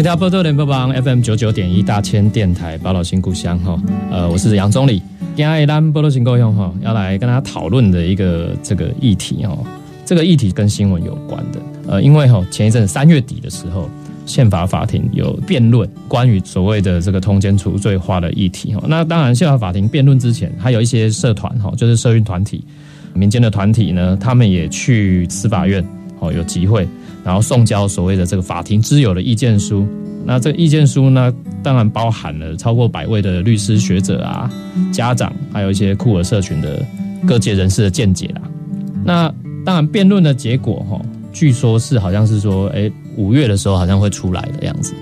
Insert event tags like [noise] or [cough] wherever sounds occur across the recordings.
欢迎收听波多联播网 FM 九九点一大千电台宝岛新故乡哈，呃，我是杨总理。今天咱波多新故乡哈，要来跟大家讨论的一个这个议题哈，这个议题跟新闻有关的。呃，因为哈前一阵三月底的时候，宪法法庭有辩论关于所谓的这个通奸除罪化的议题哈。那当然，宪法法庭辩论之前，还有一些社团哈，就是社运团体、民间的团体呢，他们也去司法院哦有集会。然后送交所谓的这个法庭之友的意见书，那这意见书呢，当然包含了超过百位的律师学者啊、家长，还有一些酷儿社群的各界人士的见解啦。那当然辩论的结果哈，据说是好像是说，哎，五月的时候好像会出来的样子。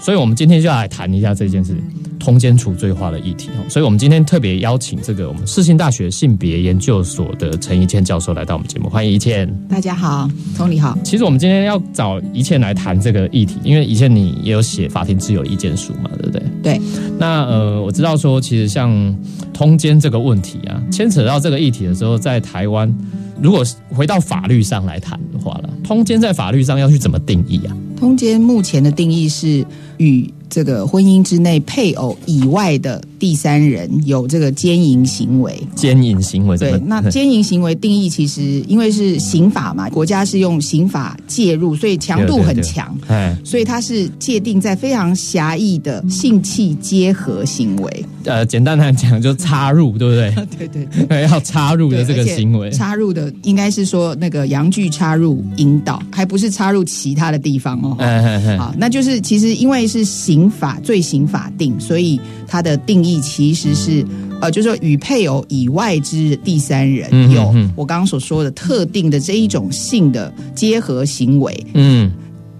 所以我们今天就要来谈一下这件事。通奸除罪化的议题所以我们今天特别邀请这个我们世新大学性别研究所的陈怡倩教授来到我们节目，欢迎怡倩。大家好，同理好。其实我们今天要找怡倩来谈这个议题，因为怡倩你也有写法庭自由意见书嘛，对不对？对。那呃，我知道说，其实像通奸这个问题啊，牵扯到这个议题的时候，在台湾，如果回到法律上来谈的话了，通奸在法律上要去怎么定义啊？通奸目前的定义是与这个婚姻之内配偶以外的第三人有这个奸淫行为，奸淫行为对。那 [laughs] 奸淫行为定义其实因为是刑法嘛，国家是用刑法介入，所以强度很强，哎，所以它是界定在非常狭义的性器结合行为。呃，简单来讲就插入，对不对？对 [laughs] 对对，[laughs] 要插入的这个行为，插入的应该是说那个阳具插入阴道，还不是插入其他的地方哦。好，那就是其实因为是刑法罪刑法定，所以它的定义其实是呃，就是说与配偶以外之第三人有我刚刚所说的特定的这一种性的结合行为，嗯，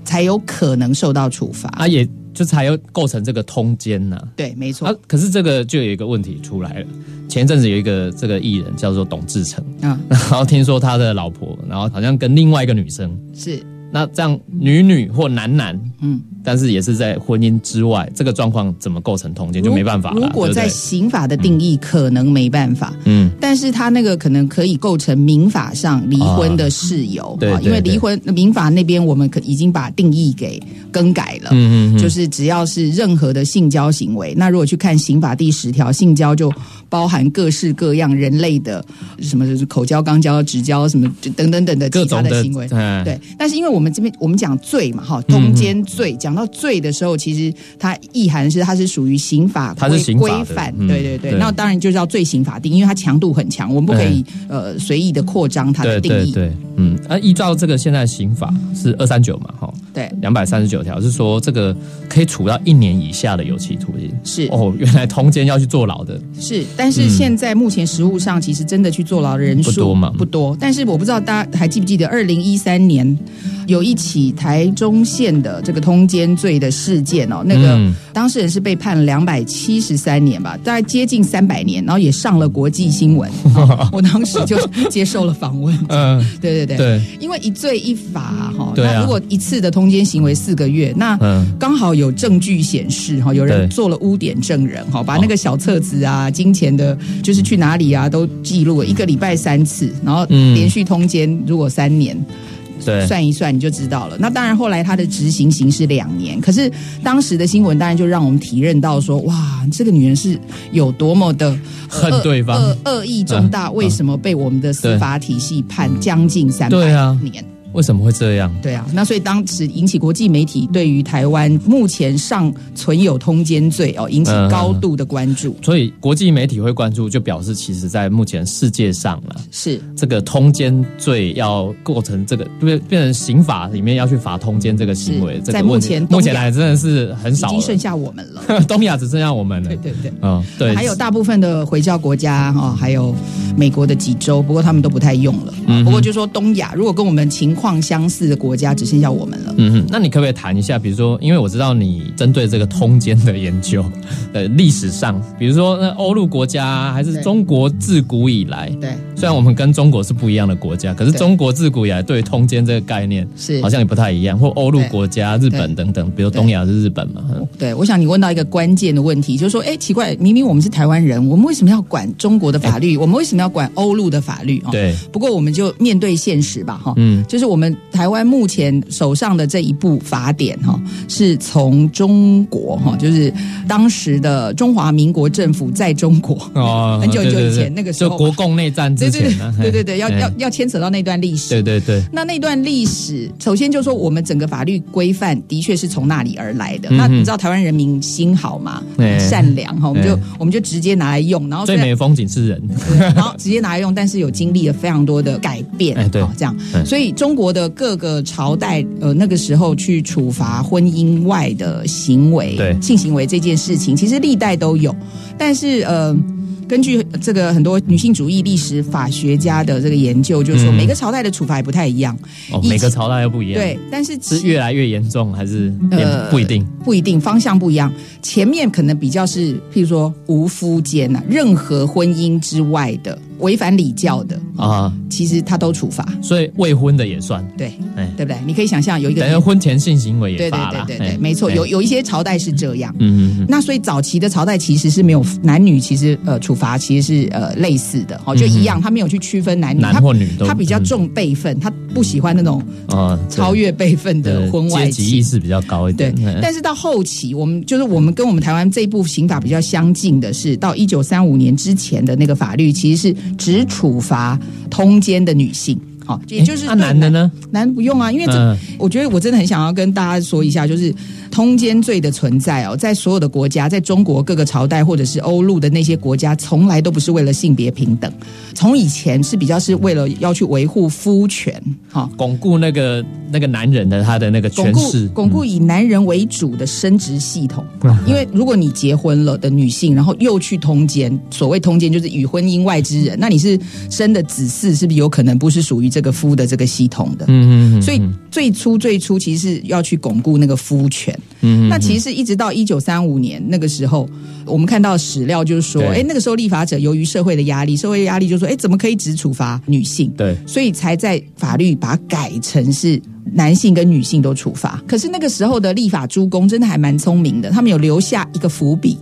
才有可能受到处罚啊，也就才有构成这个通奸呢。对，没错。啊，可是这个就有一个问题出来了。前一阵子有一个这个艺人叫做董志成，嗯，[laughs] 然后听说他的老婆，然后好像跟另外一个女生是。那这样女女或男男，嗯，但是也是在婚姻之外，这个状况怎么构成通奸就没办法了。如果在刑法的定义，可能没办法，嗯，但是他那个可能可以构成民法上离婚的事由，对，因为离婚民法那边我们可已经把定义给更改了，嗯嗯，就是只要是任何的性交行为，那如果去看刑法第十条，性交就包含各式各样人类的什么口交、肛交、直交什么等等等的其他的行为，对，但是因为。我们这边我们讲罪嘛，哈，通奸罪。讲到罪的时候，其实它意涵是它是属于刑法规规范，对对对。那当然就叫罪刑法定，因为它强度很强，我们不可以呃随意的扩张它的定义。对，嗯，那依照这个现在刑法是二三九嘛，哈，对，两百三十九条是说这个可以处到一年以下的有期徒刑。是哦，原来通奸要去坐牢的。是，但是现在目前实物上，其实真的去坐牢的人数不多嘛，不多。但是我不知道大家还记不记得二零一三年。有一起台中县的这个通奸罪的事件哦，那个当事人是被判两百七十三年吧，大概接近三百年，然后也上了国际新闻。[laughs] 我当时就接受了访问。[laughs] 嗯，对对对，因为一罪一罚哈，那如果一次的通奸行为四个月，那刚好有证据显示哈，有人做了污点证人哈，把那个小册子啊、金钱的，就是去哪里啊，都记录了一个礼拜三次，然后连续通奸，如果三年。算一算你就知道了。那当然，后来他的执行刑是两年。可是当时的新闻当然就让我们体认到说，哇，这个女人是有多么的恨对方，恶恶意重大，为什么被我们的司法体系判将近三百年？为什么会这样？对啊，那所以当时引起国际媒体对于台湾目前尚存有通奸罪哦，引起高度的关注。所以国际媒体会关注，就表示其实在目前世界上了，是这个通奸罪要构成这个变变成刑法里面要去罚通奸这个行为，在目前目前来真的是很少，已经剩下我们了。[laughs] 东亚只剩下我们了。对对对，嗯对，还有大部分的回教国家哈，还有美国的几州，不过他们都不太用了。不过就说东亚，如果跟我们情况。况相似的国家只剩下我们了。嗯哼，那你可不可以谈一下，比如说，因为我知道你针对这个通奸的研究，呃，历史上，比如说那欧陆国家还是中国自古以来，对，虽然我们跟中国是不一样的国家，可是中国自古以来对通奸这个概念是。好像也不太一样，或欧陆国家、日本等等，比如东亚是日本嘛，对，我想你问到一个关键的问题，就是说，哎，奇怪，明明我们是台湾人，我们为什么要管中国的法律？我们为什么要管欧陆的法律？对。不过我们就面对现实吧，哈，嗯，就是我们台湾目前手上的这一部法典，哈，是从中国，哈，就是当时的中华民国政府在中国哦，[laughs] 很久很久以前那个时候，就国共内战之前，对对对，要要要牵扯到那段历史，对对对。那那段历史，首先就说我们整个法律规范的确是从那里而来的。那你知道台湾人民心好嘛，善良哈，我们就我们就直接拿来用，然后最美的风景是人，然后直接拿来用，但是有经历了非常多的改变，哎，对，这样，所以中国的各个朝代，呃，那个时候去处罚婚姻外的行为，对。性行为这件事情，其实历代都有，但是呃。根据这个很多女性主义历史法学家的这个研究，就是说每个朝代的处罚也不太一样。哦，每个朝代又不一样。对，但是是越来越严重还是呃不一定？不一定，方向不一样。前面可能比较是，譬如说无夫间呐，任何婚姻之外的。违反礼教的啊，其实他都处罚，所以未婚的也算。对，对不对？你可以想象有一个等于婚前性行为也罚了，对对对对，没错，有有一些朝代是这样，嗯嗯那所以早期的朝代其实是没有男女，其实呃处罚其实是呃类似的，哦，就一样，他没有去区分男女，男或女，他比较重辈分，他不喜欢那种啊超越辈分的婚外情，意识比较高一点。对，但是到后期，我们就是我们跟我们台湾这一部刑法比较相近的是，到一九三五年之前的那个法律，其实是。只处罚通奸的女性，好，也就是那男的呢？男不用啊，因为这，我觉得我真的很想要跟大家说一下，就是。通奸罪的存在哦，在所有的国家，在中国各个朝代或者是欧陆的那些国家，从来都不是为了性别平等。从以前是比较是为了要去维护夫权，哈，巩固那个那个男人的他的那个权势，巩固以男人为主的生殖系统。因为如果你结婚了的女性，然后又去通奸，所谓通奸就是与婚姻外之人，那你是生的子嗣是不是有可能不是属于这个夫的这个系统的？嗯嗯嗯。所以最初最初其实是要去巩固那个夫权。嗯，那其实一直到一九三五年那个时候，我们看到史料就是说，哎，那个时候立法者由于社会的压力，社会压力就说，哎，怎么可以只处罚女性？对，所以才在法律把它改成是男性跟女性都处罚。可是那个时候的立法诸公真的还蛮聪明的，他们有留下一个伏笔，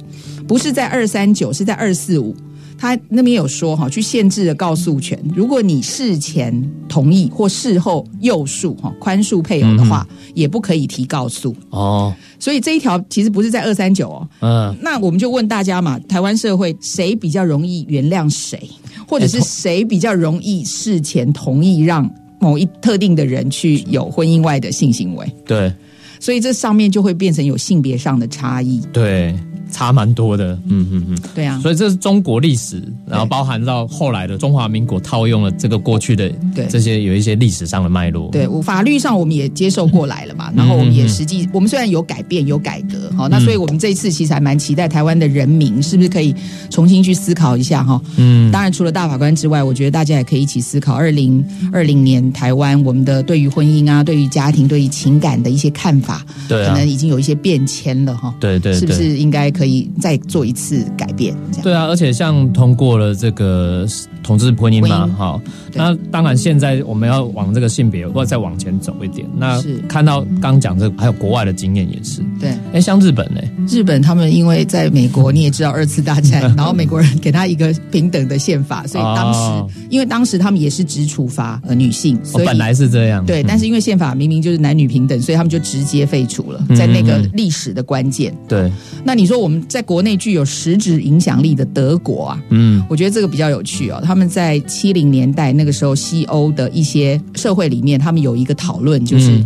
不是在二三九，是在二四五。他那边有说哈，去限制了告诉权。如果你事前同意或事后诱诉哈，宽恕配偶的话，也不可以提告诉哦。所以这一条其实不是在二三九哦。嗯，那我们就问大家嘛，台湾社会谁比较容易原谅谁，或者是谁比较容易事前同意让某一特定的人去有婚姻外的性行为？对，所以这上面就会变成有性别上的差异。对。差蛮多的，嗯嗯嗯，对啊，所以这是中国历史，然后包含到后来的中华民国套用了这个过去的这些有一些历史上的脉络。对，我法律上我们也接受过来了嘛，然后我们也实际，我们虽然有改变有改革，好，那所以我们这一次其实还蛮期待台湾的人民是不是可以重新去思考一下哈。嗯，当然除了大法官之外，我觉得大家也可以一起思考二零二零年台湾我们的对于婚姻啊、对于家庭、对于情感的一些看法，对，可能已经有一些变迁了哈。对对，是不是应该可。可以再做一次改变，这样。对啊，而且像通过了这个同志婚姻嘛，哈，那当然现在我们要往这个性别或者再往前走一点，那看到刚讲这个还有国外的经验也是，对，哎，像日本呢，日本他们因为在美国你也知道二次大战，[laughs] 然后美国人给他一个平等的宪法，所以当时因为当时他们也是只处罚呃女性，所以本来是这样，对，但是因为宪法明明就是男女平等，所以他们就直接废除了，在那个历史的关键，对，那你说我们。在国内具有实质影响力的德国啊，嗯，我觉得这个比较有趣哦。他们在七零年代那个时候，西欧的一些社会里面，他们有一个讨论，就是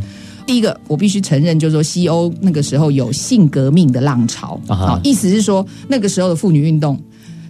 第一个，我必须承认，就是说西欧那个时候有性革命的浪潮啊，意思是说那个时候的妇女运动。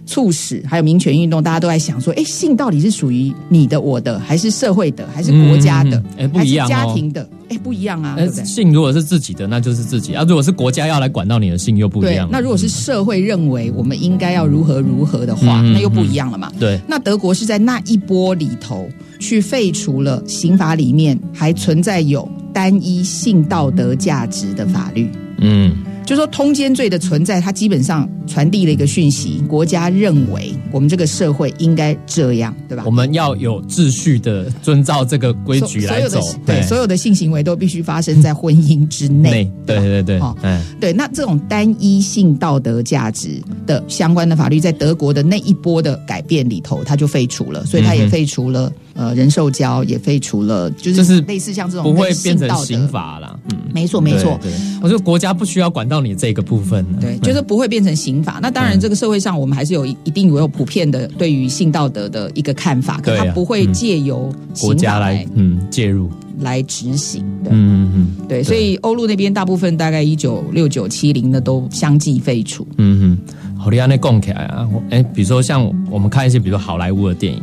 促使还有民权运动，大家都在想说：哎，性到底是属于你的、我的，还是社会的，还是国家的？哎，不一样家庭的，哎，不一样啊。性如果是自己的，那就是自己啊；如果是国家要来管到你的性，又不一样。那如果是社会认为我们应该要如何如何的话，那又不一样了嘛。对。那德国是在那一波里头去废除了刑法里面还存在有单一性道德价值的法律。嗯，就说通奸罪的存在，它基本上传递了一个讯息：国家认为我们这个社会应该这样，对吧？我？们要有秩序的遵照这个规矩来走。所有的，对。所有的性行为都必须发生在婚姻之内内，，对对对哦，嗯。对，那这种单一性道德价值的相关的法律，在德国的那一波的改变里头，它就废除了，所以它也废除了、呃人兽交，也废除了，就就是是类似像这种不会变成刑。法啦，嗯，没错，没错。对，我觉得国家不需要管到你这个部分了，对，就是不会变成刑法。那当然，嗯这个社会上我们还是有一一定有普遍的对于性道德的一个看法，可它不会借由国家来嗯介入，来执行的。嗯嗯对，所以欧陆那边大部分大概一九六九七零的都相继废除。嗯嗯嗯，好厉害，那供起来啊，我哎，比如说像我们看一些，比如说好莱坞的电影。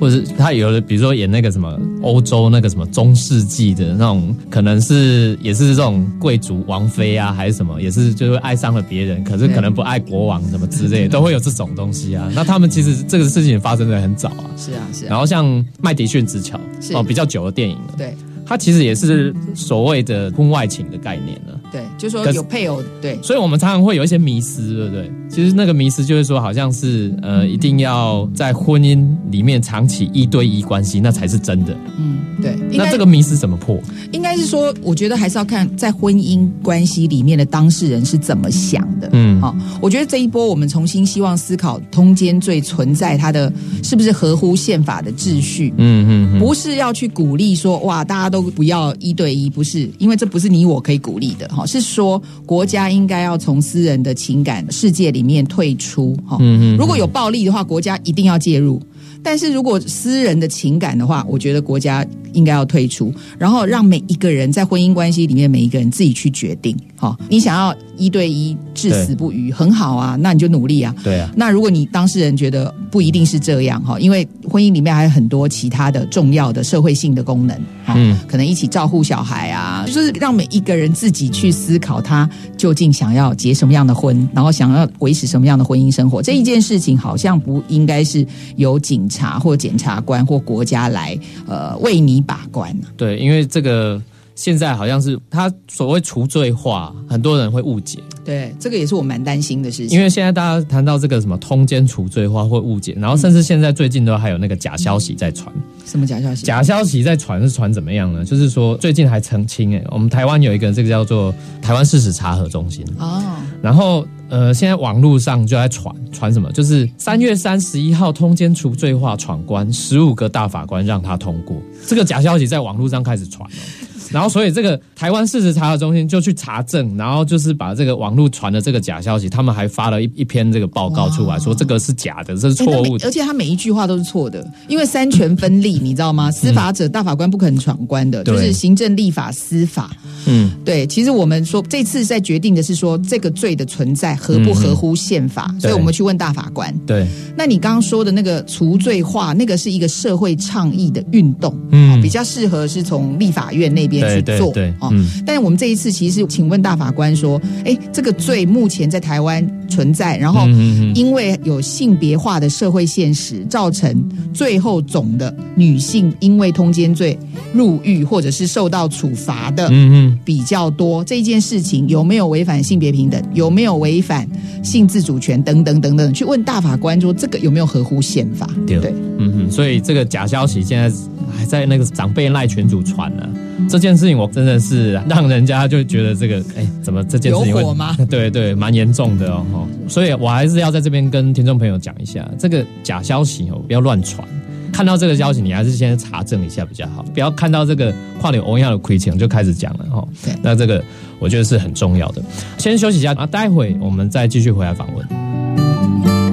或者是他有的，比如说演那个什么欧洲那个什么中世纪的那种，可能是也是这种贵族王妃啊，还是什么，也是就是爱上了别人，可是可能不爱国王什么之类的，都会有这种东西啊。那他们其实这个事情发生的很早啊。是啊，是啊，然后像麦迪逊之桥是哦，比较久的电影了，对它其实也是所谓的婚外情的概念了。对，就说有配偶，对所以我们常常会有一些迷失，对不对？其实那个迷失就是说，好像是呃，一定要在婚姻里面长期一对一关系，那才是真的。嗯，对，那这个迷失怎么破？应该是说，我觉得还是要看在婚姻关系里面的当事人是怎么想的。嗯好、我觉得这一波我们重新希望思考通奸罪存在它的是不是合乎宪法的秩序。嗯嗯嗯，不是要去鼓励说哇，大家都不要一对一，不是，因为这不是你我可以鼓励的哈，是说国家应该要从私人的情感世界里面退出哈。嗯嗯如果有暴力的话，国家一定要介入。但是如果私人的情感的话，我觉得国家应该要退出，然后让每一个人在婚姻关系里面，每一个人自己去决定。哈，你想要一对一至死不渝，很好啊，那你就努力啊。对啊，那如果你当事人觉得不一定是这样哈，因为婚姻里面还有很多其他的重要的社会性的功能，哈，嗯可能一起照顾小孩啊，就是让每一个人自己去思考他究竟想要结什么样的婚，然后想要维持什么样的婚姻生活。这一件事情好像不应该是由警察或检察官或国家来呃为你把关啊对，因为这个现在好像是他所谓除罪化，很多人会误解，对，这个也是我蛮担心的事情。因为现在大家谈到这个什么通奸除罪化会误解，然后甚至现在最近都还有那个假消息在传。什么假消息？假消息在传是传怎么样呢？就是说最近还澄清，哎，我们台湾有一个这个叫做台湾事实查核中心，哦，然后呃，现在网络上就在传传什么，就是三月三十一号通奸除罪化闯关，十五个大法官让他通过，这个假消息在网络上开始传了。然后，所以这个台湾事实查核中心就去查证，然后就是把这个网络传的这个假消息，他们还发了一一篇这个报告出来，说这个是假的，这是错误的欸而。且他每一句话都是错的，因为三权分立，你知道吗？司法者、大法官不可能闯关的，对就是行政、立法、司法。嗯，对，其实我们说这次在决定的是说这个罪的存在合不合乎宪法，所以我们去问大法官。对，那你刚刚说的那个除罪化，那个是一个社会倡议的运动，嗯哦比较适合是从立法院那边去做对对对哦。嗯但是我们这一次其实请问大法官说，哎，这个罪目前在台湾存在，然后嗯嗯嗯因为有性别化的社会现实，造成最后总的女性因为通奸罪入狱或者是受到处罚的。嗯嗯，比较多这件事情有没有违反性别平等，有没有违反性自主权等等等等，去问大法官说这个有没有合乎宪法？对对，嗯哼，所以这个假消息现在还在那个长辈赖群主传呢、这件事情我真的是让人家就觉得这个，哎，怎么这件事情会有火吗？[laughs] 对对，蛮严重的哦。哦所以我还是要在这边跟听众朋友讲一下，这个假消息哦，不要乱传。看到这个消息，你还是先查证一下比较好，不要看到这个跨流欧亚的亏钱就开始讲了哦对。那这个我觉得是很重要的。先休息一下啊，待会我们再继续回来访问。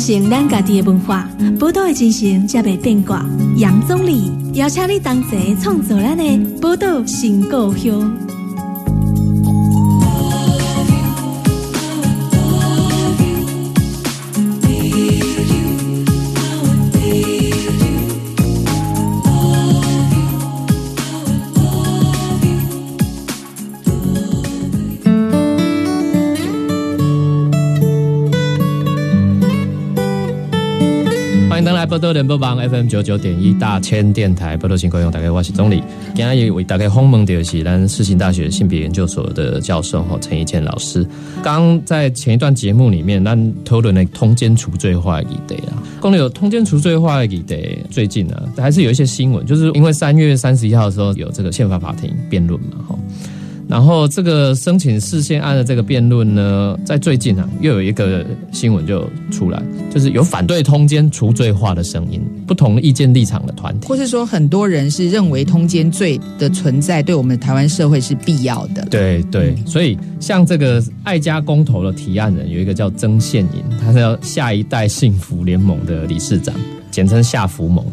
承咱家己的文化，宝岛的精神才袂变卦。杨总理邀请你同齐创造咱的宝岛新故乡。波多联播网 FM 九九点一大千电台波多情况用，大家我是总理。今天为大家访问的是咱世新大学性别研究所的教授哈陈怡健老师。刚在前一段节目里面，咱讨论的通奸除罪化议题啊，公有通奸除罪化议题，最近呢还是有一些新闻，就是因为三月三十一号的时候有这个宪法法庭辩论嘛，哈。然后这个申请事先案的这个辩论呢，在最近啊，又有一个新闻就出来，就是有反对通奸除罪化的声音，不同意见立场的团体，或是说很多人是认为通奸罪的存在对我们台湾社会是必要的。对对，所以像这个爱家公投的提案人有一个叫曾宪颖，他是要下一代幸福联盟的理事长，简称夏福盟。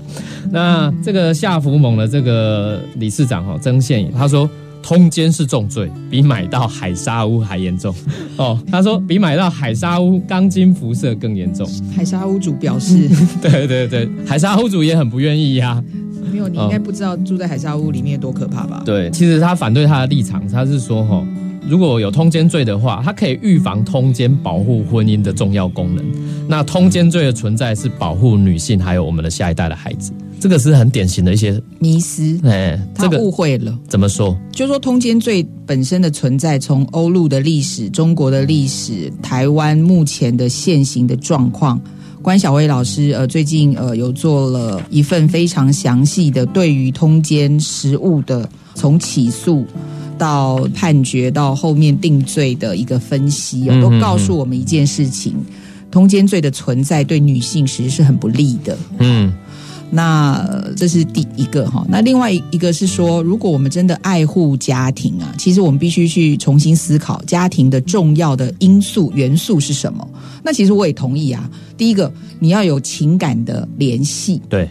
那这个夏福盟的这个理事长哈曾宪颖，他说。通奸是重罪，比买到海沙屋还严重。哦，他说比买到海沙屋钢筋辐射更严重。海沙屋主表示，[laughs] 对对对，海沙屋主也很不愿意呀。没有，你应该不知道住在海沙屋里面多可怕吧？对，其实他反对他的立场，他是说哈，如果有通奸罪的话，它可以预防通奸，保护婚姻的重要功能。那通奸罪的存在是保护女性还有我们的下一代的孩子。这个是很典型的一些迷思，哎，他误会了。怎么说？就说通奸罪本身的存在，从欧陆的历史、中国的历史、台湾目前的现行的状况，关小薇老师呃最近呃有做了一份非常详细的对于通奸实务的从起诉到判决到后面定罪的一个分析，都告诉我们一件事情：通奸罪的存在对女性其实是很不利的。嗯。那这是第一个哈，那另外一个是说，如果我们真的爱护家庭啊，其实我们必须去重新思考家庭的重要的因素元素是什么。那其实我也同意啊，第一个你要有情感的联系，对，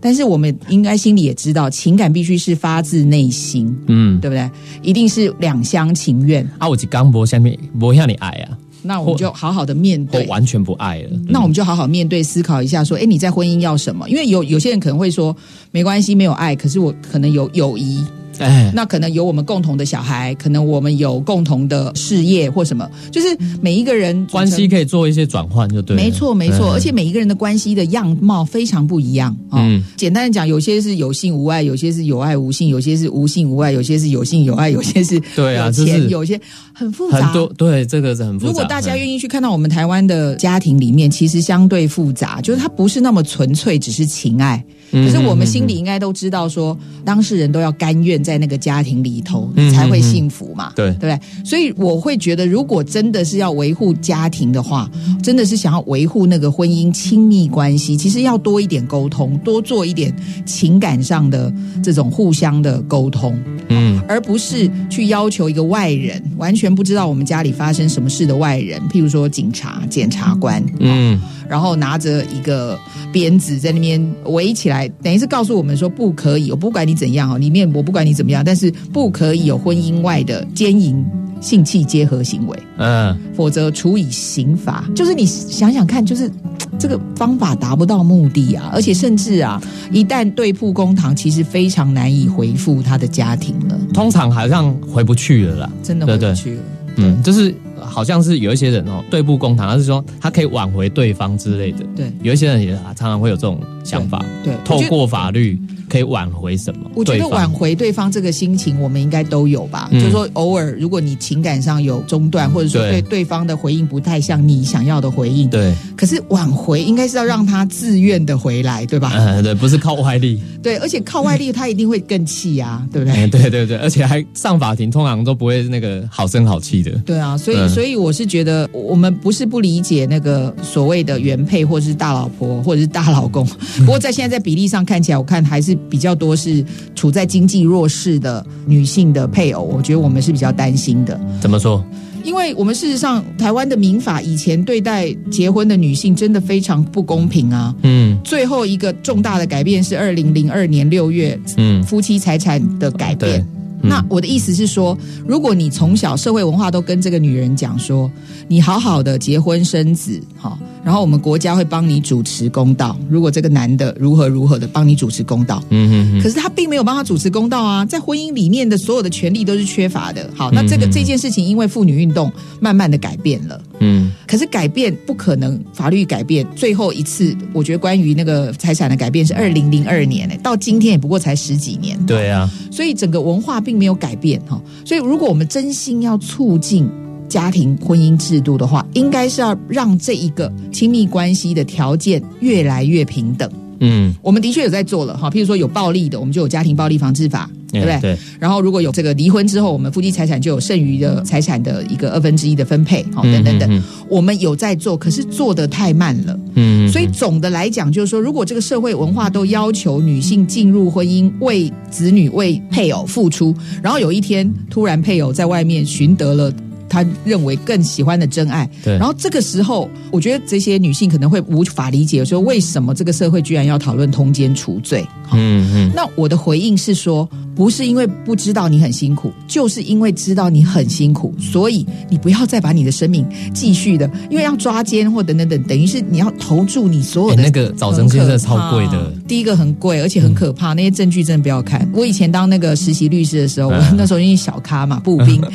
但是我们应该心里也知道，情感必须是发自内心，嗯，对不对？一定是两厢情愿啊！我是刚博下面博向你爱啊。那我们就好好的面对，完全不爱了。那我们就好好面对，思考一下，说，哎，你在婚姻要什么？因为有有些人可能会说，没关系，没有爱，可是我可能有友谊。哎，那可能有我们共同的小孩，可能我们有共同的事业或什么，就是每一个人关系可以做一些转换，就对。没错，没错，而且每一个人的关系的样貌非常不一样啊。简单的讲，有些是有性无爱，有些是有爱无性，有些是无性无爱，有些是有性有爱，有些是对啊，钱有些很复杂。很多对这个是很复杂。如果大家愿意去看到我们台湾的家庭里面，其实相对复杂，就是它不是那么纯粹，只是情爱。可是我们心里应该都知道，说当事人都要甘愿在那个家庭里头才会幸福嘛，对对不对？所以我会觉得，如果真的是要维护家庭的话，真的是想要维护那个婚姻亲密关系，其实要多一点沟通，多做一点情感上的这种互相的沟通，嗯，而不是去要求一个外人完全不知道我们家里发生什么事的外人，譬如说警察、检察官，嗯。然后拿着一个鞭子在那边围起来，等于是告诉我们说不可以，我不管你怎样哦，里面我不管你怎么样，但是不可以有婚姻外的奸淫、性器结合行为，嗯，否则处以刑罚。就是你想想看，就是 [tsk] 这个方法达不到目的啊，而且甚至啊，一旦对簿公堂，其实非常难以回复他的家庭了。通常好像回不去了啦，真的回不去了。嗯，就是。好像是有一些人哦，对簿公堂，他是说他可以挽回对方之类的。对，有一些人也常常会有这种想法。对，透过法律。可以挽回什么？我觉得挽回对方这个心情，我们应该都有吧。就是说，偶尔如果你情感上有中断，或者说对对方的回应不太像你想要的回应，对。可是挽回应该是要让他自愿的回来，对吧？嗯，对，不是靠外力。[laughs] 对，而且靠外力，他一定会更气呀，对不对？[laughs] 对对对，而且还上法庭，通常都不会那个好声好气的。对啊，所以所以我是觉得，我们不是不理解那个所谓的原配，或者是大老婆，或者是大老公。不过在现在在比例上看起来，我看还是比较多是。处在经济弱势的女性的配偶，我觉得我们是比较担心的。怎么说？因为我们事实上，台湾的民法以前对待结婚的女性真的非常不公平啊。嗯。最后一个重大的改变是二零零二年六月，嗯，夫妻财产的改变。那我的意思是说，如果你从小社会文化都跟这个女人讲说，你好好的结婚生子，哈。然后我们国家会帮你主持公道。如果这个男的如何如何的帮你主持公道，嗯哼哼，可是他并没有帮他主持公道啊，在婚姻里面的所有的权利都是缺乏的。好，那这个这件事情因为妇女运动慢慢的改变了。嗯可是改变不可能，法律改变最后一次，我觉得关于那个财产的改变是二零零二年诶，到今天也不过才十几年。对啊，所以整个文化并没有改变哈。所以如果我们真心要促进家庭婚姻制度的话，应该是要让这一个亲密关系的条件越来越平等。嗯，我们的确有在做了哈，譬如说有暴力的，我们就有家庭暴力防治法，对不对？哎对，然后如果有这个离婚之后，我们夫妻财产就有剩余的财产的一个二分之一的分配，好，等等等，嗯我们有在做，可是做的太慢了。嗯，所以总的来讲，就是说，如果这个社会文化都要求女性进入婚姻，为子女、为配偶付出，然后有一天突然配偶在外面寻得了。他认为更喜欢的真爱，对。然后这个时候，我觉得这些女性可能会无法理解，说为什么这个社会居然要讨论通奸除罪？嗯嗯。那我的回应是说，不是因为不知道你很辛苦，就是因为知道你很辛苦，所以你不要再把你的生命继续的，因为要抓奸或等等等，等于是你要投注你所有的、哎那个早征先真的超贵的。第一个很贵，而且很可怕，那些证据真的不要看。我以前当那个实习律师的时候，我嗯。那时候因为小咖嘛，步兵。[laughs]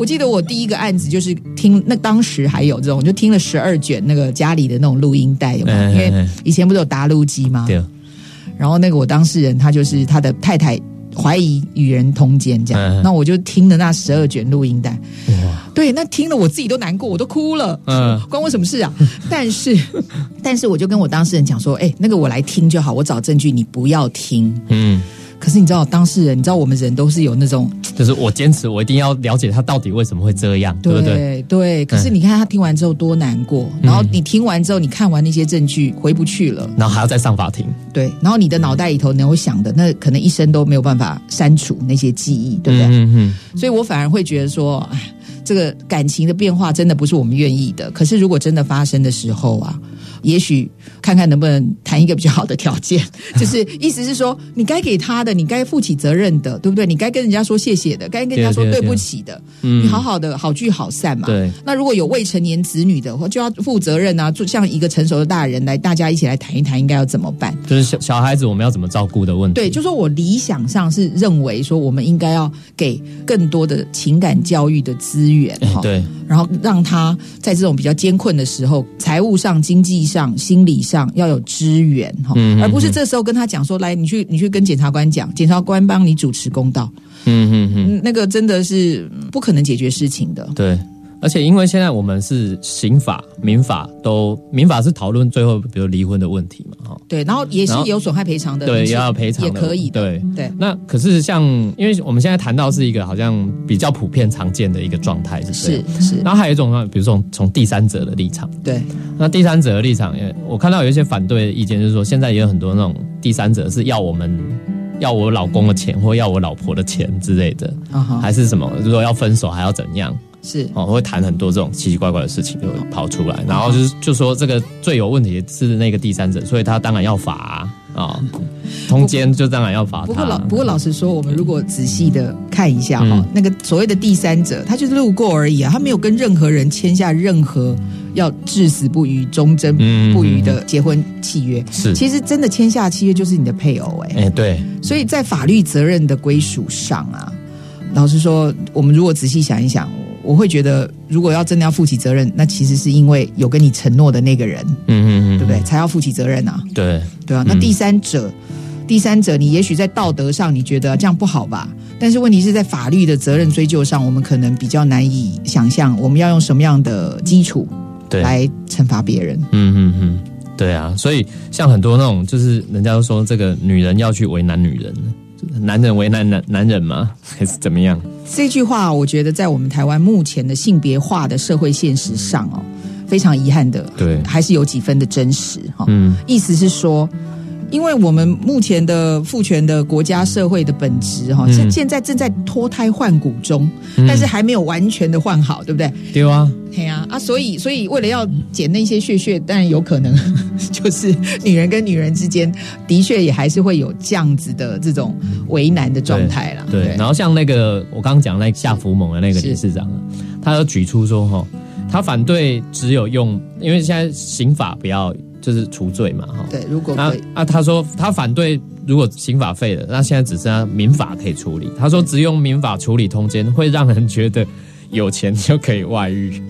我记得我第一个案子就是听，那当时还有这种，就听了十二卷那个家里的那种录音带，有没有？因为以前不是有答录机吗？对，然后那个我当事人他就是他的太太怀疑与人通奸这样，嗯那我就听了那十二卷录音带，哇，对，那听了我自己都难过，我都哭了，嗯关我什么事啊？[laughs] 但是，但是我就跟我当事人讲说，哎，那个我来听就好，我找证据，你不要听。嗯，可是你知道，当事人，你知道我们人都是有那种就是我坚持，我一定要了解他到底为什么会这样，对不对？对可是你看他听完之后多难过，然后你听完之后，你看完那些证据回不去了，然后还要再上法庭，对，然后你的脑袋里头能有想的，那可能一生都没有办法删除那些记忆，对不对？嗯嗯所以我反而会觉得说，哎，这个感情的变化真的不是我们愿意的。可是如果真的发生的时候啊，也许看看能不能谈一个比较好的条件，就是意思是说，你该给他的，你该负起责任的，对不对？你该跟人家说谢谢的，该跟人家说对不起的，嗯你好好的好聚好散嘛。对。那如果有未成年子女的，话就要负责任啊，就像一个成熟的大人来，大家一起来谈一谈，应该要怎么办？就是小小孩子我们要怎么照顾的问题。对，就说我理想上是认为说，我们应该要给更多的情感教育的资源，哈，哎对，然后让他在这种比较艰困的时候，财务上、经济上、心理上要有支援，哈、而不是这时候跟他讲说，来，你去你去跟检察官讲，检察官帮你主持公道，嗯嗯嗯，嗯，那个真的是嗯不可能解决事情的。对。而且因为现在我们是刑法、民法都，民法是讨论最后比如离婚的问题嘛，哈，对，然后也是有损害赔偿的，对，也要赔偿也，可以的，对。对。那可是像，因为我们现在谈到是一个好像比较普遍常见的一个状态是这是，是，然后还有一种呢，比如说从从第三者的立场，对。那第三者的立场，也我看到有一些反对的意见，就是说现在也有很多那种第三者是要我们要我老公的钱或要我老婆的钱之类的，还是什么，如果要分手还要怎样？是。哦，会谈很多这种奇奇怪怪的事情就会跑出来，然后就是就说这个最有问题的是那个第三者，所以他当然要罚啊，哦通奸就当然要罚他。不过老不过老实说，我们如果仔细的看一下哈、嗯那个所谓的第三者，他就是路过而已啊，他没有跟任何人签下任何要至死不渝、忠贞嗯不渝的结婚契约。是。其实真的签下契约就是你的配偶哎、哎、对，所以在法律责任的归属上啊，老实说，我们如果仔细想一想，我会觉得，如果要真的要负起责任，那其实是因为有跟你承诺的那个人，嗯嗯嗯，对不对？才要负起责任啊。对，对啊，那第三者，第三者，你也许在道德上你觉得这样不好吧？但是问题是在法律的责任追究上，我们可能比较难以想象，我们要用什么样的基础对，来惩罚别人。嗯嗯嗯，对啊，所以像很多那种，就是人家都说这个女人要去为难女人，男人为难男男人吗？还是怎么样？这句话，我觉得在我们台湾目前的性别化的社会现实上哦，非常遗憾的，对还是有几分的真实哈。嗯意思是说。因为我们目前的父权的国家社会的本质哈，嗯现、现在正在脱胎换骨中，但是还没有完全的换好，对不对？对啊，对啊啊，所以所以为了要减那些血血，当然有可能 [laughs] 就是女人跟女人之间的确也还是会有这样子的这种为难的状态啦。对，然后像那个我刚刚讲那个夏福猛的那个理事长啊，他有举出说哈，他反对只有用，因为现在刑法不要就是除罪嘛，哈。对，如果那可以，啊，他说他反对，如果刑法废了，那现在只剩下民法可以处理。他说只用民法处理通奸，会让人觉得有钱就可以外遇。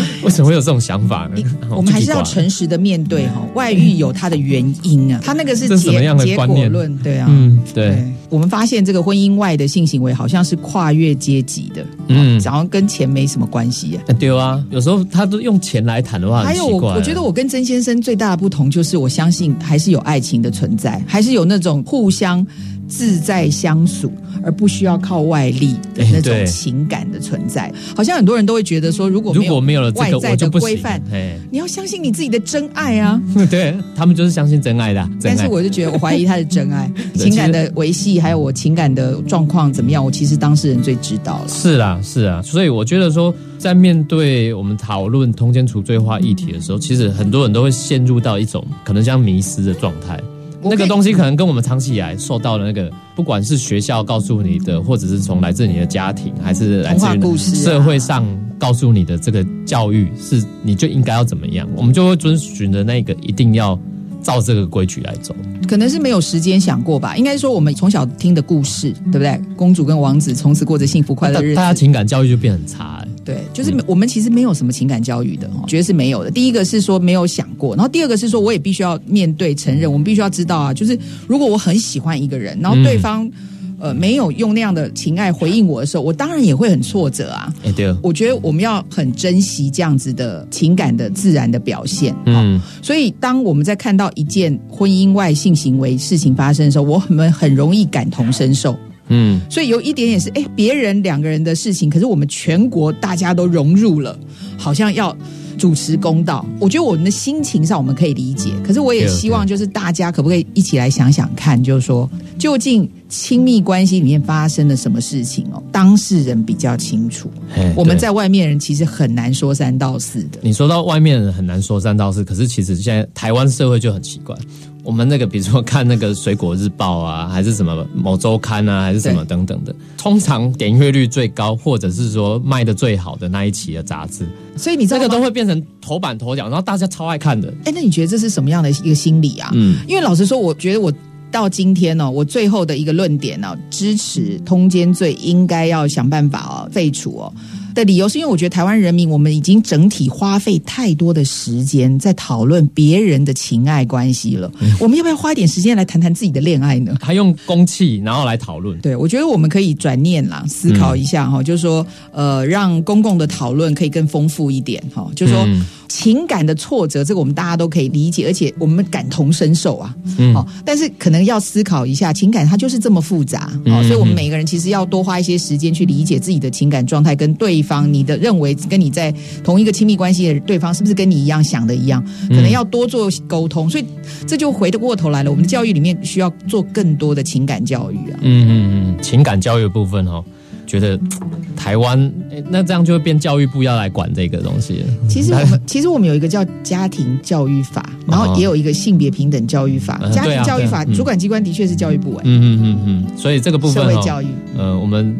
[laughs] 为什么会有这种想法呢？[laughs] 我们还是要诚实的面对哈，外遇有它的原因啊，它那个是结结果论，对啊，嗯，对，我们发现这个婚姻外的性行为好像是跨越阶级的，嗯。嗯，好像跟钱没什么关系、啊。对啊，有时候他都用钱来谈的话，还有。我觉得我跟曾先生最大的不同就是，我相信还是有爱情的存在，还是有那种互相自在相属，而不需要靠外力的那种情感的存在。好像很多人都会觉得说，如果如没有果没有了，外在的规范，。哎，你要相信你自己的真爱啊！[laughs] 对他们就是相信真爱的但是。我就觉得，我怀疑他的真爱，[laughs] 情感的维系，还有我情感的状况怎么样，我其实当事人最知道了。是啊，是啊，所以我觉得说，在面对我们讨论通奸除罪化议题的时候，其实很多人都会陷入到一种可能像迷失的状态。那个东西可能跟我们长期以来受到的那个，不管是学校告诉你的，或者是从来自你的家庭，还是来自社会上告诉你的这个教育，是你就应该要怎么样，我们就会遵循着那个一定要照这个规矩来走。可能是没有时间想过吧。应该说，我们从小听的故事，对不对？公主跟王子从此过着幸福快乐日子。大大家情感教育就变很差、欸。对，就是我们其实没有什么情感教育的，哦，觉得是没有的。第一个是说没有想过，然后第二个是说，我也必须要面对承认，我们必须要知道啊，就是如果我很喜欢一个人，然后对方、呃没有用那样的情爱回应我的时候，我当然也会很挫折啊。哎、对，我觉得我们要很珍惜这样子的情感的自然的表现。嗯，所以，当我们在看到一件婚姻外性行为事情发生的时候，我们很容易感同身受。嗯，所以有一点也是，哎，别人两个人的事情，可是我们全国大家都融入了，好像要主持公道。我觉得我们的心情上我们可以理解，可是我也希望就是大家可不可以一起来想想看，就是说究竟亲密关系里面发生了什么事情哦，当事人比较清楚。我们在外面人其实很难说三道四的。你说到外面人很难说三道四，可是其实现在台湾社会就很奇怪。我们那个比如说看那个《水果日报》啊，还是什么某周刊啊，还是什么等等的，通常点阅率最高，或者是说卖的最好的那一期的杂志，所以你知道吗这个都会变成头版头条，然后大家超爱看的。哎，那你觉得这是什么样的一个心理啊？嗯，因为老实说，我觉得我到今天呢、我最后的一个论点呢、支持通奸罪应该要想办法哦废除哦。的理由是因为我觉得台湾人民我们已经整体花费太多的时间在讨论别人的情爱关系了，我们要不要花一点时间来谈谈自己的恋爱呢？还用公器然后来讨论。对，我觉得我们可以转念啦，思考一下哈、就是说，呃，让公共的讨论可以更丰富一点哈、就是说。嗯情感的挫折，这个我们大家都可以理解，而且我们感同身受啊。嗯哦，但是可能要思考一下，情感它就是这么复杂嗯哦，所以我们每个人其实要多花一些时间去理解自己的情感状态，跟对方你的认为跟你在同一个亲密关系的对方是不是跟你一样想的一样，可能要多做沟通。所以这就回得过头来了，我们的教育里面需要做更多的情感教育啊。嗯嗯嗯，情感教育部分哦，觉得 [tsk] 台湾诶那这样就会变教育部要来管这个东西。其实我们 [laughs] 其实我们有一个叫家庭教育法，然后也有一个性别平等教育法。家庭教育法主管机关的确是教育部哎、嗯嗯嗯嗯，所以这个部分哦，社会教育。呃，我们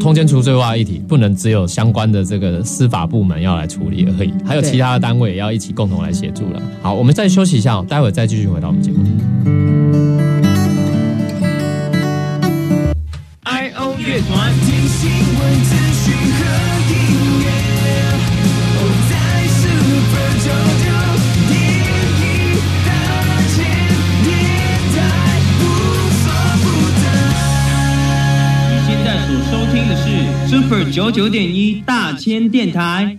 通奸除罪化议题不能只有相关的这个司法部门要来处理而已，还有其他的单位也要一起共同来协助了。好，我们再休息一下哦，待会儿再继续回到我们节目。乐团听新闻资讯和音乐，哦，在 Super 九九点一大千电台无所不在。现在所收听的是 Super 九九点一大千电台。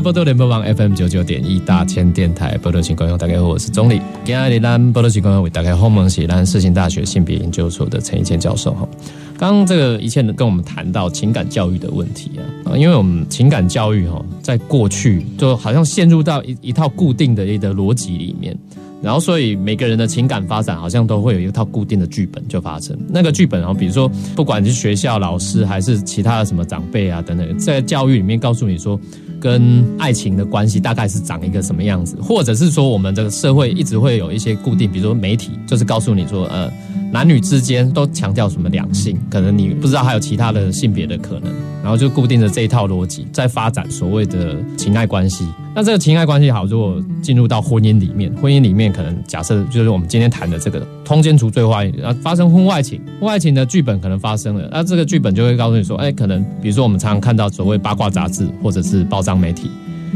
波多联播网 FM 九九点一大千电台波多情况用，大家好，我是钟理。今天咱波多情况用为大家访问是咱世新大学性别研究所的陈一健教授哈。刚刚这个一切跟我们谈到情感教育的问题啊，因为我们情感教育哈，在过去就好像陷入到一一套固定的一个逻辑里面。然后，所以每个人的情感发展好像都会有一套固定的剧本就发生。那个剧本啊，比如说，不管是学校老师还是其他的什么长辈啊等等，在教育里面告诉你说，跟爱情的关系大概是长一个什么样子，或者是说，我们这个社会一直会有一些固定，比如说媒体就是告诉你说，呃，男女之间都强调什么两性，可能你不知道还有其他的性别的可能，然后就固定着这一套逻辑在发展所谓的情爱关系。那这个情爱关系好，如果进入到婚姻里面，婚姻里面可能假设就是我们今天谈的这个通奸除罪化，啊，发生婚外情，婚外情的剧本可能发生了，那这个剧本就会告诉你说，哎，可能比如说我们常常看到所谓八卦杂志或者是报章媒体。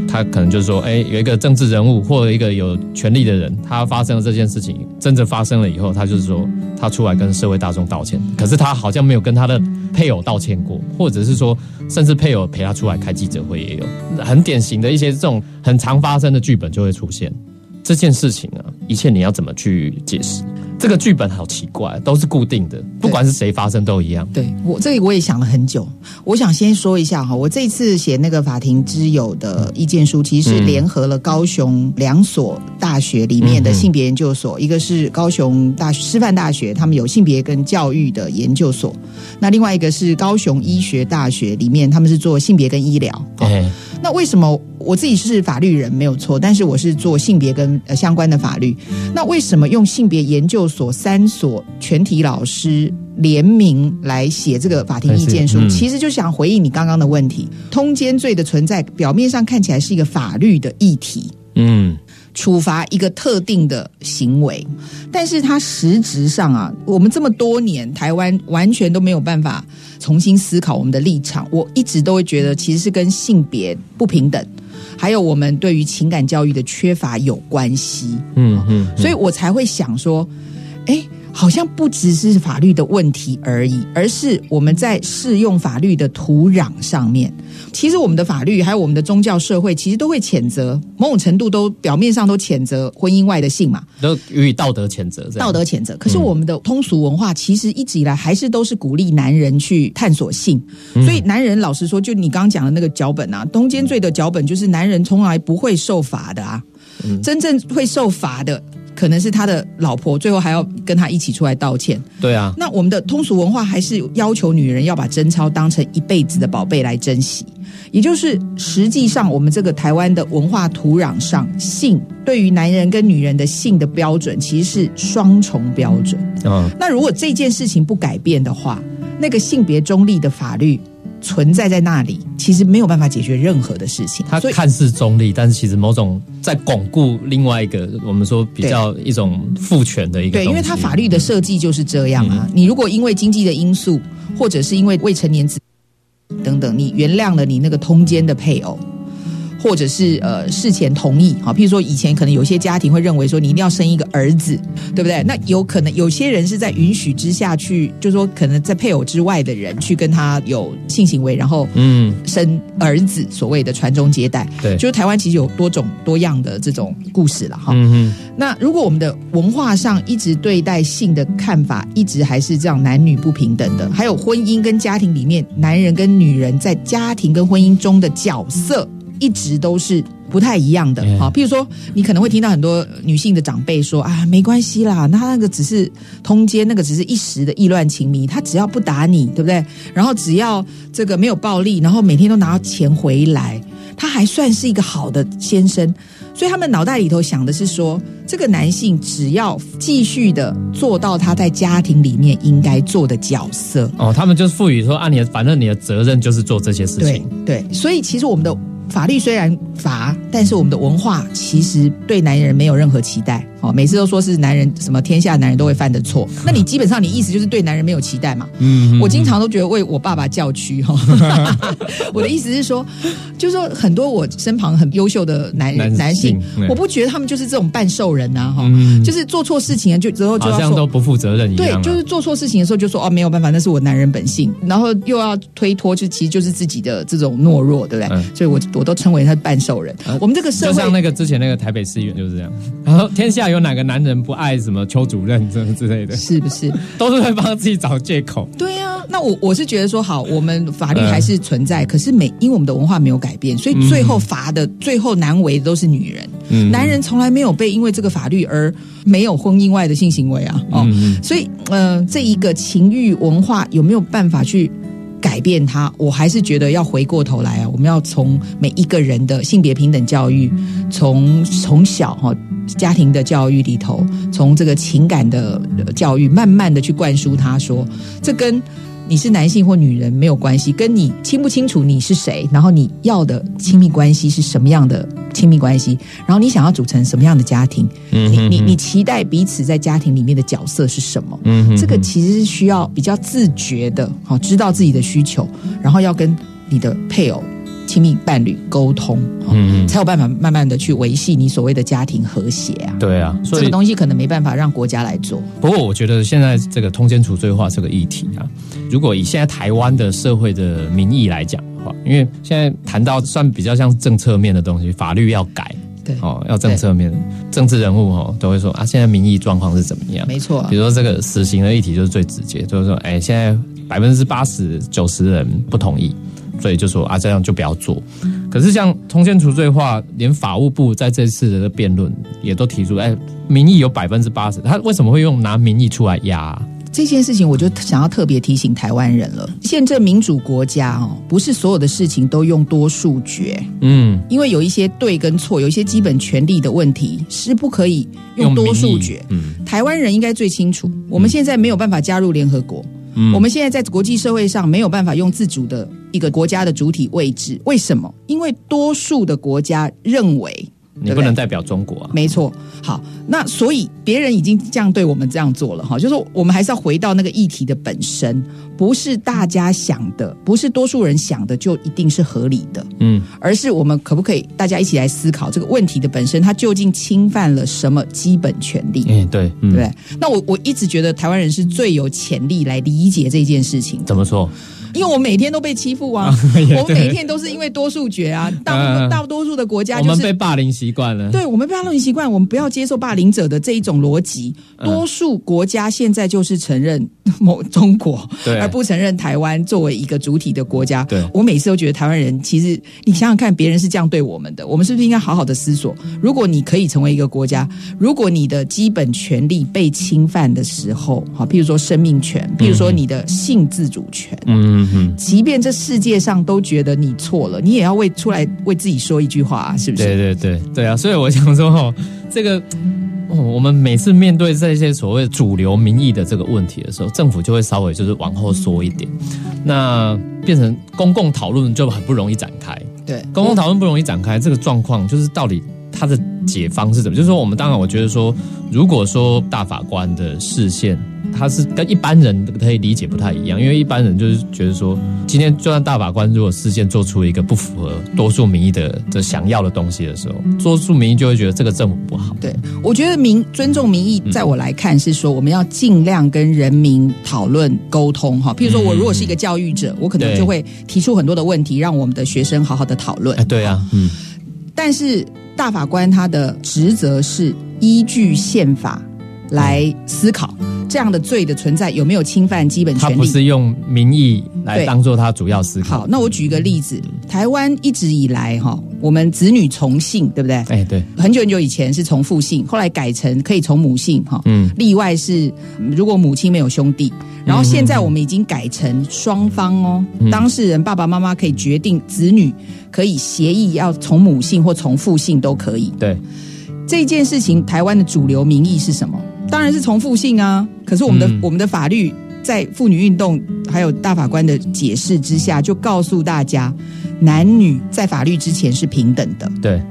他可能就是说，哎，有一个政治人物或者一个有权力的人，他发生了这件事情，真正发生了以后，他就是说，他出来跟社会大众道歉，可是他好像没有跟他的配偶道歉过，或者是说，甚至配偶陪他出来开记者会也有，很典型的一些这种很常发生的剧本就会出现。这件事情啊，一切你要怎么去解释？这个剧本好奇怪，都是固定的，不管是谁发生都一样。对我这个我也想了很久。我想先说一下哈，我这次写那个法庭之友的意见书，其实是联合了高雄两所大学里面的性别研究所，一个是高雄大师范大学，他们有性别跟教育的研究所；那另外一个是高雄医学大学里面，他们是做性别跟医疗。哎，那为什么我自己是法律人没有错，但是我是做性别跟呃相关的法律？那为什么用性别研究所三所全体老师联名来写这个法庭意见书？嗯其实就想回应你刚刚的问题，通奸罪的存在，表面上看起来是一个法律的议题。嗯，处罚一个特定的行为，但是它实质上啊，我们这么多年台湾完全都没有办法重新思考我们的立场。我一直都会觉得，其实是跟性别不平等，还有我们对于情感教育的缺乏有关系。嗯嗯，所以我才会想说，哎，好像不只是法律的问题而已，而是我们在适用法律的土壤上面，其实我们的法律还有我们的宗教社会，其实都会谴责，某种程度都表面上都谴责婚姻外的性嘛，都予以道德谴责，道德谴责。可是我们的通俗文化其实一直以来还是都是鼓励男人去探索性，所以男人老实说，就你刚刚讲的那个脚本啊，通奸罪的脚本就是男人从来不会受罚的啊，真正会受罚的。可能是他的老婆，最后还要跟他一起出来道歉。对啊，那我们的通俗文化还是要求女人要把贞操当成一辈子的宝贝来珍惜，也就是实际上我们这个台湾的文化土壤上，性对于男人跟女人的性的标准其实是双重标准。嗯，那如果这件事情不改变的话，那个性别中立的法律存在在那里，其实没有办法解决任何的事情。它看似中立，但是其实某种在巩固另外一个我们说比较一种父权的一个对，因为它法律的设计就是这样啊。你如果因为经济的因素，或者是因为未成年子等等，你原谅了你那个通奸的配偶。或者是呃事前同意，啊，譬如说以前可能有些家庭会认为说你一定要生一个儿子，对不对？那有可能有些人是在允许之下去，就说可能在配偶之外的人去跟他有性行为，然后嗯，生儿子，所谓的传宗接代。对就是台湾其实有多种多样的这种故事了哈。嗯那如果我们的文化上一直对待性的看法一直还是这样男女不平等的，还有婚姻跟家庭里面男人跟女人在家庭跟婚姻中的角色一直都是不太一样的嗯啊。譬如说，你可能会听到很多女性的长辈说啊，没关系啦，那那个只是通奸，那个只是一时的意乱情迷，他只要不打你，对不对？然后只要这个没有暴力，然后每天都拿到钱回来，他还算是一个好的先生。所以他们脑袋里头想的是说，这个男性只要继续的做到他在家庭里面应该做的角色，哦，他们就是赋予说啊，你的反正你的责任就是做这些事对情，对。所以其实我们的法律虽然罚，但是我们的文化其实对男人没有任何期待。哦，每次都说是男人什么天下男人都会犯的错，那你基本上你意思就是对男人没有期待嘛？嗯我经常都觉得为我爸爸叫屈哈。[laughs] 我的意思是说，就是说很多我身旁很优秀的男人男性我不觉得他们就是这种半兽人呐、哈、嗯就是做错事情了就之后就好要说。都不负责任一样、对啊。，就是做错事情的时候就说哦没有办法，那是我男人本性，然后又要推脱，就其实就是自己的这种懦弱，对不对？嗯所以我我都称为他是半兽人。我们这个社会就像那个之前那个台北市议员就是这样，[laughs] 然后天下有哪个男人不爱什么邱主任这之类的，是不是？[laughs] 都是会帮自己找借口。对呀、那我我是觉得说，好，我们法律嗯还是存在，可是每因为我们的文化没有改变，所以最后罚的、最后难为的都是女人。嗯男人从来没有被因为这个法律而没有婚姻外的性行为啊，哦，嗯所以呃，这一个情欲文化有没有办法去？改变他，我还是觉得要回过头来啊，我们要从每一个人的性别平等教育，从从小哈、家庭的教育里头，从这个情感的教育，慢慢的去灌输他说，这跟你是男性或女人没有关系，跟你清不清楚你是谁，然后你要的亲密关系是什么样的亲密关系，然后你想要组成什么样的家庭，嗯你你你期待彼此在家庭里面的角色是什么？这个其实是需要比较自觉的，好知道自己的需求，然后要跟你的配偶、亲密伴侣沟通，哦嗯嗯才有办法慢慢的去维系你所谓的家庭和谐啊。对啊，所以这个东西可能没办法让国家来做。不过我觉得现在这个通奸除罪化这个议题啊，如果以现在台湾的社会的民意来讲的话，因为现在谈到算比较像政策面的东西，法律要改。对，哦，要政策面，政治人物哦都会说啊，现在民意状况是怎么样？没错比如说这个死刑的议题就是最直接，就是说，哎，现在百分之八十九十人不同意，所以就说啊，这样就不要做。可是像通奸除罪化，连法务部在这次的辩论也都提出，哎，民意有百分之八十，他为什么会用拿民意出来压啊、这件事情，我就想要特别提醒台湾人了。宪政民主国家哦，不是所有的事情都用多数决，嗯，因为有一些对跟错，有一些基本权利的问题是不可以用多数决。嗯台湾人应该最清楚，我们现在没有办法加入联合国。嗯我们现在在国际社会上没有办法用自主的一个国家的主体位置，为什么？因为多数的国家认为你不能代表中国啊。没错，好，那所以别人已经这样对我们这样做了哈，就是我们还是要回到那个议题的本身，不是大家想的，不是多数人想的就一定是合理的，嗯，而是我们可不可以大家一起来思考这个问题的本身，它究竟侵犯了什么基本权利？嗯，对不对？那我我一直觉得台湾人是最有潜力来理解这件事情，怎么说？因为我每天都被欺负啊，[laughs] 也我每天都是因为多数决啊，大部分嗯大的国家我们就是被霸凌习惯了。对我们被霸凌习惯，我们不要接受霸凌者的这一种逻辑。嗯多数国家现在就是承认某中国，对而不承认台湾作为一个主体的国家。对我每次都觉得台湾人，其实你想想看，别人是这样对我们的，我们是不是应该好好的思索？如果你可以成为一个国家，如果你的基本权利被侵犯的时候，好，譬如说生命权，譬如说你的性自主权，嗯嗯嗯，即便这世界上都觉得你错了，你也要为出来为自己说一句话、啊，是不是？对对对对啊！所以我想说哦，这个。哦，我们每次面对这些所谓主流民意的这个问题的时候，政府就会稍微就是往后缩一点，那变成公共讨论就很不容易展开。对，公共讨论不容易展开，这个状况就是到底它的解方是怎么？就是说，我们当然我觉得说，如果说大法官的视线，他是跟一般人可以理解不太一样，因为一般人就是觉得说，今天就算大法官如果视线做出一个不符合多数民意的的想要的东西的时候，多数民意就会觉得这个政府不好。对，我觉得民尊重民意，嗯在我来看是说，我们要尽量跟人民讨论沟通哈。譬如说，我如果是一个教育者，我可能就会提出很多的问题，让我们的学生好好的讨论哎，。对啊，嗯，但是大法官他的职责是依据宪法来思考。这样的罪的存在有没有侵犯基本权利。他不是用民意来对当做他主要思考。好，那我举一个例子，台湾一直以来哈，我们子女从姓，对不对？哎，对，很久很久以前是从父姓，后来改成可以从母姓哈。嗯，例外是嗯如果母亲没有兄弟，然后现在我们已经改成双方哦，嗯当事人爸爸妈妈可以决定子女可以协议要从母姓或从父姓都可以。对，这件事情，台湾的主流民意是什么？当然是重复性啊。可是我们的、嗯我们的法律在妇女运动还有大法官的解释之下，就告诉大家，男女在法律之前是平等的。对，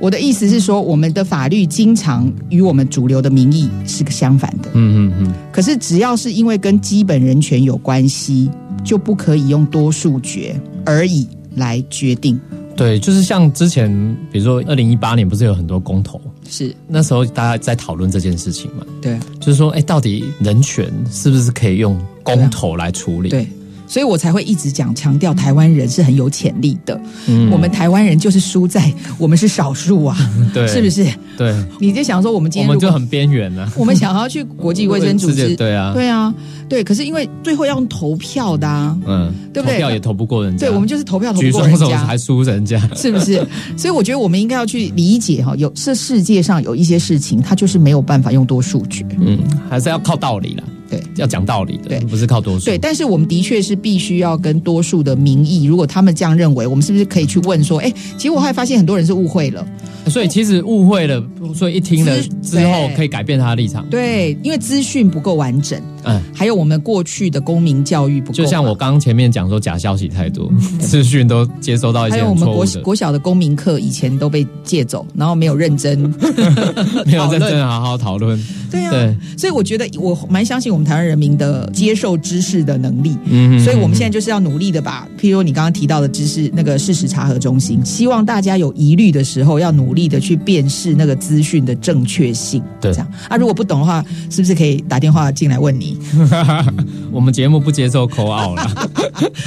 我的意思是说，我们的法律经常与我们主流的民意是个相反的。嗯嗯嗯，可是只要是因为跟基本人权有关系，就不可以用多数决而已来决定。对，就是像之前，比如说二零一八年不是有很多公投，是。那时候大家在讨论这件事情嘛，对。就是说，哎，到底人权是不是可以用公投来处理？对，所以我才会一直讲强调台湾人是很有潜力的。嗯我们台湾人就是输在我们是少数啊，[laughs] 对是不是？对，你就想说，我们今天我们就很边缘呢。[laughs] 我们想要去国际卫生组织，[laughs] 对啊，对啊，对，可是因为最后要用投票的啊，嗯，对不对投票也投不过人家，对，我们就是投票投举不过人家还。输人家。是不是？所以我觉得我们应该要去理解哈，有这世界上有一些事情，它就是没有办法用多数决。嗯，还是要靠道理啦，对。要讲道理的，对。不是靠多数。对，但是我们的确是必须要跟多数的民意，如果他们这样认为，我们是不是可以去问说，哎，其实我后来发现很多人是误会了，所以其实误会了，所以一听了之之后可以改变他的立场。对，因为资讯不够完整，嗯，还有我们过去的公民教育不够，就像我刚刚前面讲说，假消息太多，资讯都接收到一些还有我们国国小的公民课以前都被借走，然后没有认真 [laughs] 没有认真好好讨论。对啊，对，所以我觉得我蛮相信我们台湾人民的接受知识的能力。嗯所以，我们现在就是要努力的把，譬如你刚刚提到的知识那个事实查核中心，希望大家有疑虑的时候，要努力的去辨识那个资讯的正确性。对这样啊，如果不懂的话，是不是可以打电话进来问你？[laughs] 我们节目不接受口 out 了，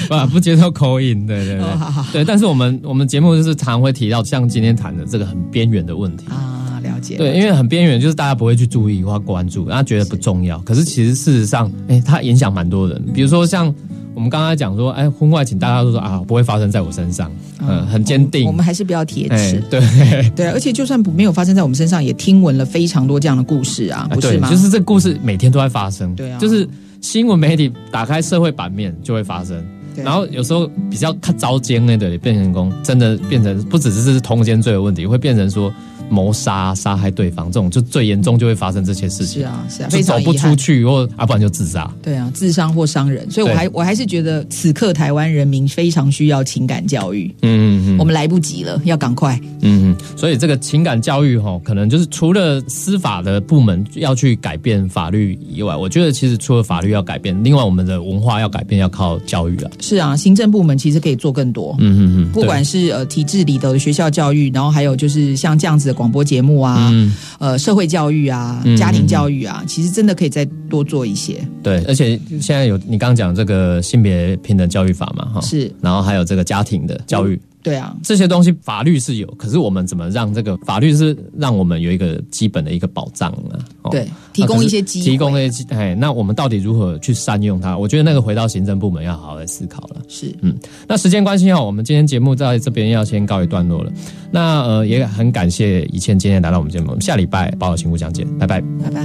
[laughs] 不不接受口音，对对对哦好好对。但是我们我们节目就是常会提到像今天谈的这个很边缘的问题。啊，了解。对，因为很边缘，就是大家不会去注意或关注，大家觉得不重要。可是其实事实上，哎，它影响蛮多人。比如说像我们刚刚讲说，哎，婚外情，大家都说啊，不会发生在我身上，嗯，很坚定。我们还是不要铁哎齿。，对，[laughs] 对，而且就算不没有发生在我们身上，也听闻了非常多这样的故事啊，不是对，吗？就是这故事每天都在发生。对啊就是新闻媒体打开社会版面就会发生。然后有时候比较看遭奸类的，也变成功，真的变成不只是是通奸罪的问题，会变成说谋杀、杀害对方这种，就最严重就会发生这些事情。是啊，是啊，就非常走不出去，或啊，不然就自杀。对啊，自伤或伤人，所以我还我还是觉得此刻台湾人民非常需要情感教育，嗯嗯嗯我们来不及了，要赶快。嗯嗯，所以这个情感教育哈，可能就是除了司法的部门要去改变法律以外，我觉得其实除了法律要改变，另外我们的文化要改变，要靠教育了。是啊，行政部门其实可以做更多。嗯嗯嗯，不管是呃体制里头的学校教育，然后还有就是像这样子的广播节目啊，嗯呃社会教育啊、嗯家庭教育啊，其实真的可以再多做一些。对，而且现在有你刚刚讲这个性别平等教育法嘛，哈，是，然后还有这个家庭的教育。对啊，这些东西法律是有，可是我们怎么让这个法律是让我们有一个基本的一个保障呢？哦对，提供一些机会，提供一些机，哎，那我们到底如何去善用它？我觉得那个回到行政部门要好好来思考了。是嗯那时间关系哈，我们今天节目在这边要先告一段落了。那呃，也很感谢以倩今天来到我们节目，我们下礼拜报道新故讲解，拜拜。拜拜。